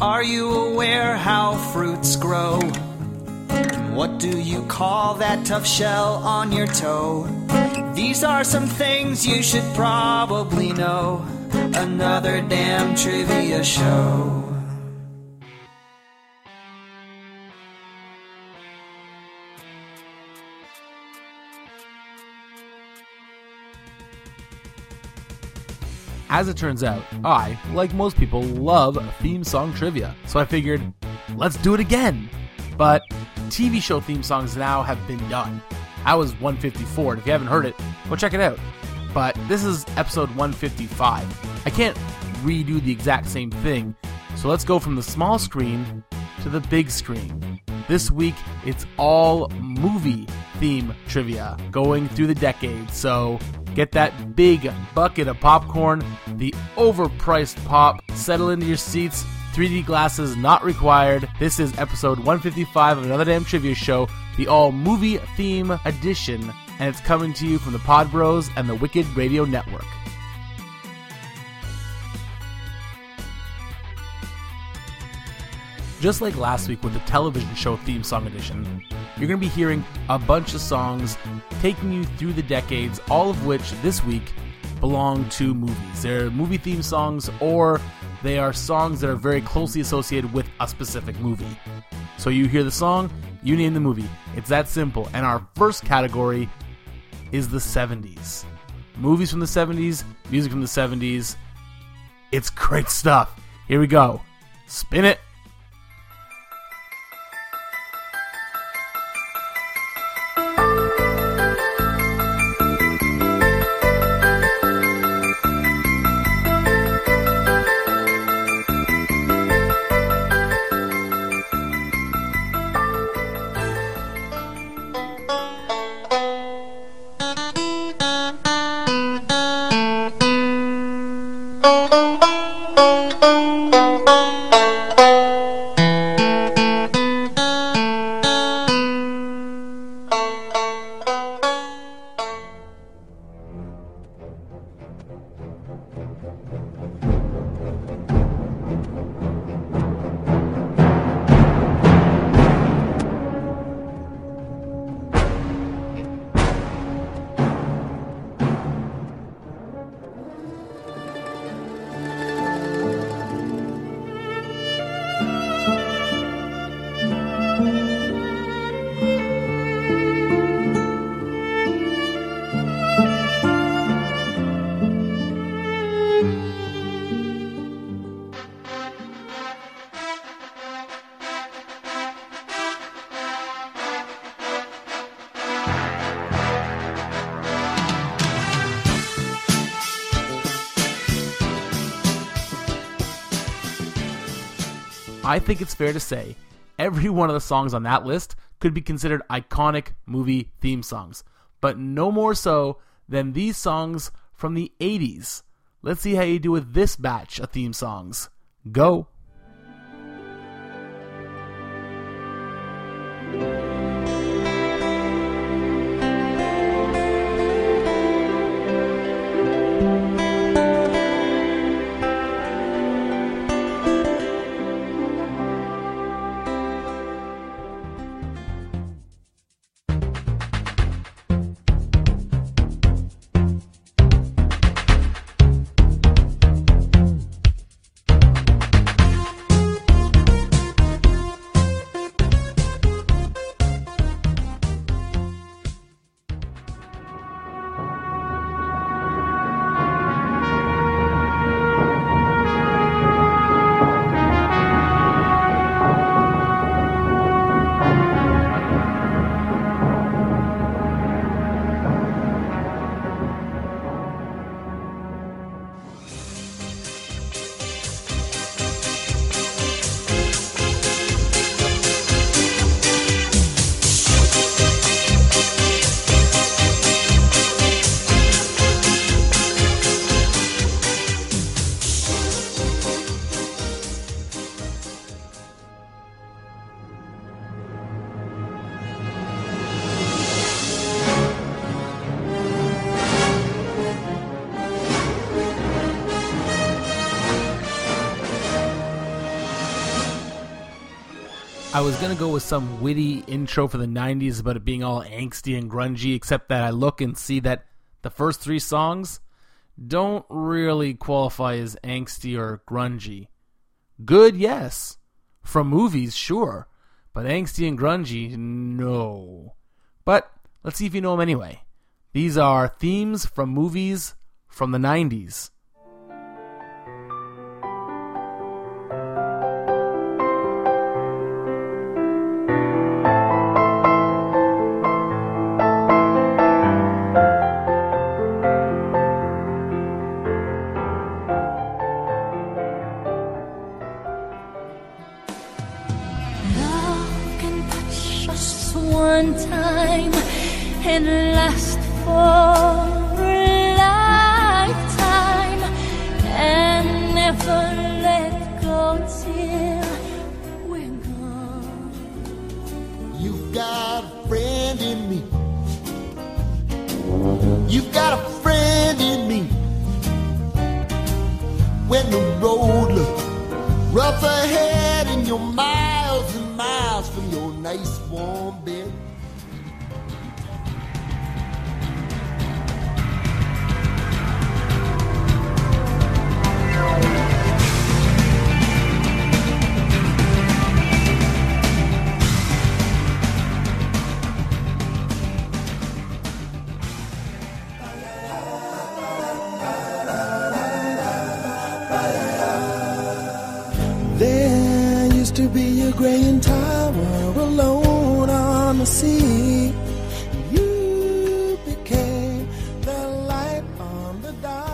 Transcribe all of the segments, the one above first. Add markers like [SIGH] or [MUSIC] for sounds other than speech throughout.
Are you aware how fruits grow? And what do you call that tough shell on your toe? These are some things you should probably know. Another damn trivia show. As it turns out, I, like most people, love theme song trivia, so I figured, let's do it again. But TV show theme songs now have been done. I was 154, and if you haven't heard it, go check it out. But this is episode 155. I can't redo the exact same thing, so let's go from the small screen to the big screen. This week, it's all movie theme trivia going through the decades, so Get that big bucket of popcorn, the overpriced pop, settle into your seats. 3D glasses not required. This is episode 155 of Another Damn Trivia Show, the all movie theme edition, and it's coming to you from the Pod Bros and the Wicked Radio Network. Just like last week with the television show theme song edition, you're going to be hearing a bunch of songs taking you through the decades, all of which this week belong to movies. They're movie theme songs or they are songs that are very closely associated with a specific movie. So you hear the song, you name the movie. It's that simple. And our first category is the 70s. Movies from the 70s, music from the 70s. It's great stuff. Here we go. Spin it. I think it's fair to say every one of the songs on that list could be considered iconic movie theme songs, but no more so than these songs from the 80s. Let's see how you do with this batch of theme songs. Go! I was gonna go with some witty intro for the 90s about it being all angsty and grungy, except that I look and see that the first three songs don't really qualify as angsty or grungy. Good, yes. From movies, sure. But angsty and grungy, no. But let's see if you know them anyway. These are themes from movies from the 90s. And last for a lifetime and never let go till we're gone. You've got a friend in me. You've got a friend in me. When the road looks rough ahead and you're miles and miles from your nice warm bed.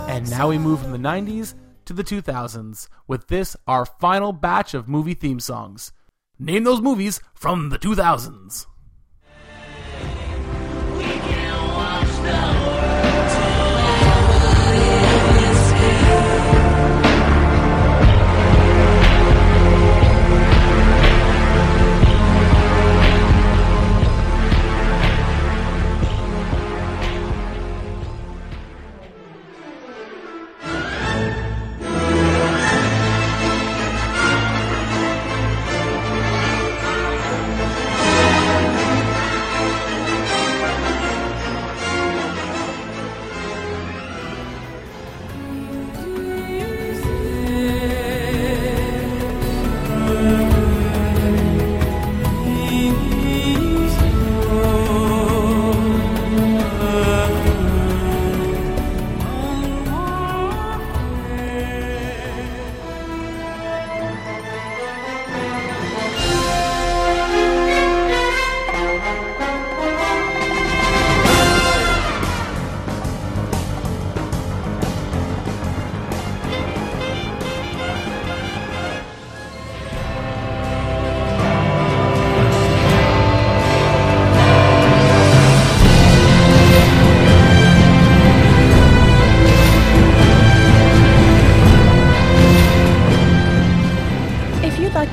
And now we move from the 90s to the 2000s with this, our final batch of movie theme songs. Name those movies from the 2000s.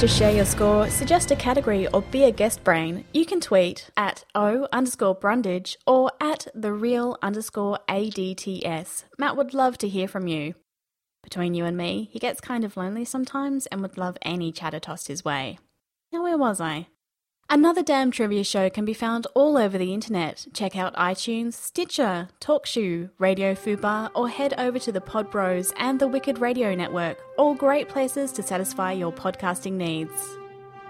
To share your score, suggest a category, or be a guest brain, you can tweet at O underscore Brundage or at the real underscore ADTS. Matt would love to hear from you. Between you and me, he gets kind of lonely sometimes and would love any chatter tossed his way. Now, where was I? Another Damn Trivia show can be found all over the internet. Check out iTunes, Stitcher, TalkShoe, Radio Fubar, or head over to the Pod Bros and the Wicked Radio Network, all great places to satisfy your podcasting needs.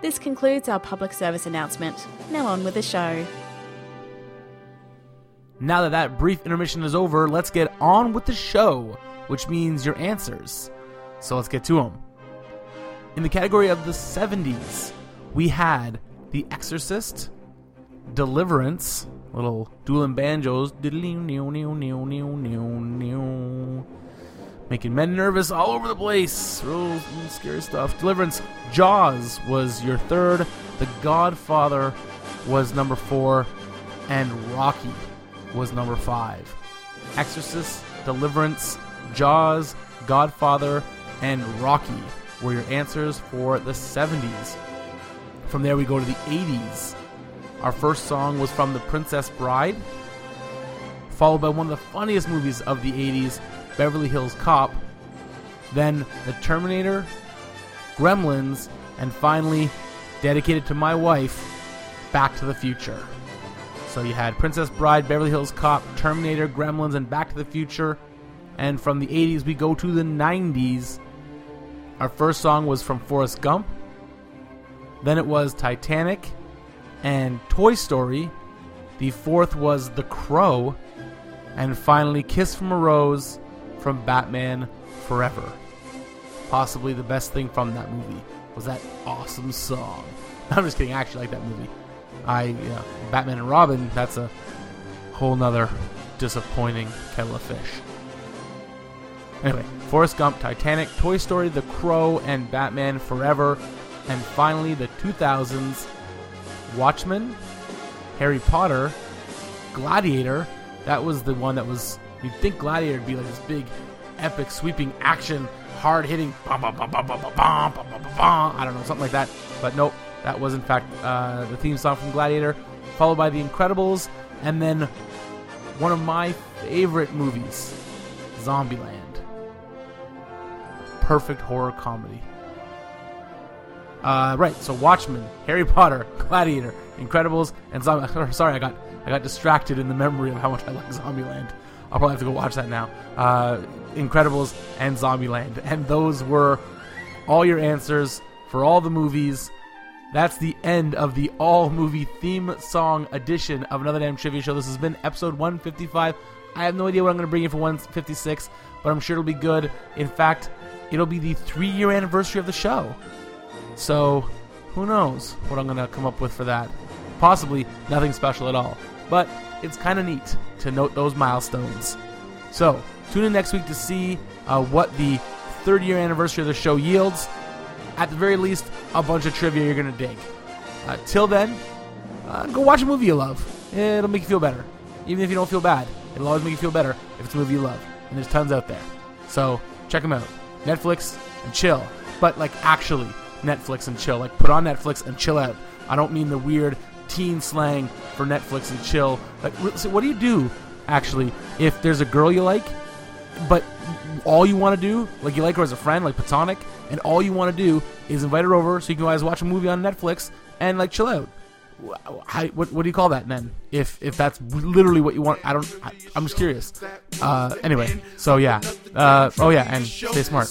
This concludes our public service announcement. Now on with the show. Now that that brief intermission is over, let's get on with the show, which means your answers. So let's get to them. In the category of the 70s, we had The Exorcist, Deliverance, little dueling banjos, making men nervous all over the place. Real scary stuff. Deliverance, Jaws was your third. The Godfather was number four, and Rocky was number five. Exorcist, Deliverance, Jaws, Godfather, and Rocky were your answers for the 70s. From there, we go to the 80s. Our first song was from The Princess Bride, followed by one of the funniest movies of the 80s, Beverly Hills Cop, then The Terminator, Gremlins, and finally dedicated to my wife, Back to the Future. So you had Princess Bride, Beverly Hills Cop, Terminator, Gremlins, and Back to the Future. And from the 80s, we go to the 90s. Our first song was from Forrest Gump. Then it was Titanic and Toy Story. The fourth was The Crow. And finally, Kiss from a Rose from Batman Forever. Possibly the best thing from that movie was that awesome song. [LAUGHS] I'm just kidding. I actually like that movie. I, yeah, Batman and Robin, that's a whole nother disappointing kettle of fish. Anyway, Forrest Gump, Titanic, Toy Story, The Crow, and Batman Forever. And finally, the 2000s Watchmen, Harry Potter, Gladiator. That was the one that was. You'd think Gladiator would be like this big, epic, sweeping action, hard hitting, I don't know, something like that. But nope, that was in fact uh, the theme song from Gladiator, followed by The Incredibles, and then one of my favorite movies, Zombieland. Perfect horror comedy. Uh, right, so Watchmen, Harry Potter, [LAUGHS] Gladiator, Incredibles, and Zombie. [LAUGHS] Sorry, I got I got distracted in the memory of how much I like Zombieland. I'll probably have to go watch that now. Uh, Incredibles and Zombieland, and those were all your answers for all the movies. That's the end of the all movie theme song edition of another damn trivia show. This has been episode 155. I have no idea what I'm going to bring you for 156, but I'm sure it'll be good. In fact, it'll be the three year anniversary of the show. So, who knows what I'm going to come up with for that? Possibly nothing special at all. But it's kind of neat to note those milestones. So, tune in next week to see uh, what the third year anniversary of the show yields. At the very least, a bunch of trivia you're going to dig. Uh, till then, uh, go watch a movie you love. It'll make you feel better. Even if you don't feel bad, it'll always make you feel better if it's a movie you love. And there's tons out there. So, check them out. Netflix and chill. But, like, actually, Netflix and chill. Like, put on Netflix and chill out. I don't mean the weird teen slang for Netflix and chill. Like, so what do you do, actually, if there's a girl you like, but all you want to do, like you like her as a friend, like platonic, and all you want to do is invite her over so you can guys watch a movie on Netflix and like chill out. How, what, what do you call that then? If if that's literally what you want, I don't. I, am just curious. Uh, anyway, so yeah. Uh, oh yeah, and stay smart.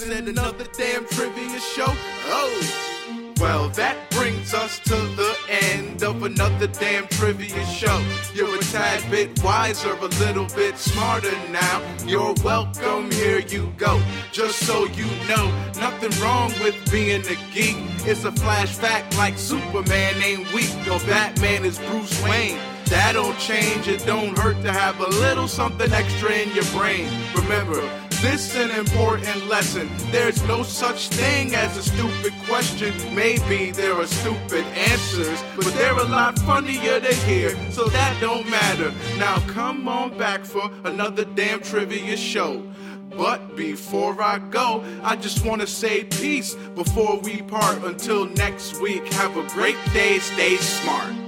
Well, that brings us to the end of another damn trivia show. You're a tad bit wiser, a little bit smarter now. You're welcome, here you go. Just so you know, nothing wrong with being a geek. It's a flash fact like Superman ain't weak, or Batman is Bruce Wayne. That don't change, it don't hurt to have a little something extra in your brain. Remember, this an important lesson. There's no such thing as a stupid question. Maybe there are stupid answers, but they're a lot funnier to hear, so that don't matter. Now come on back for another damn trivia show. But before I go, I just want to say peace before we part. Until next week, have a great day, stay smart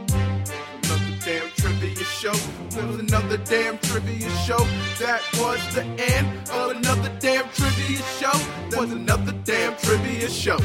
trivia show. There was another damn trivia show. That was the end of another damn trivia show. Was another damn trivia show.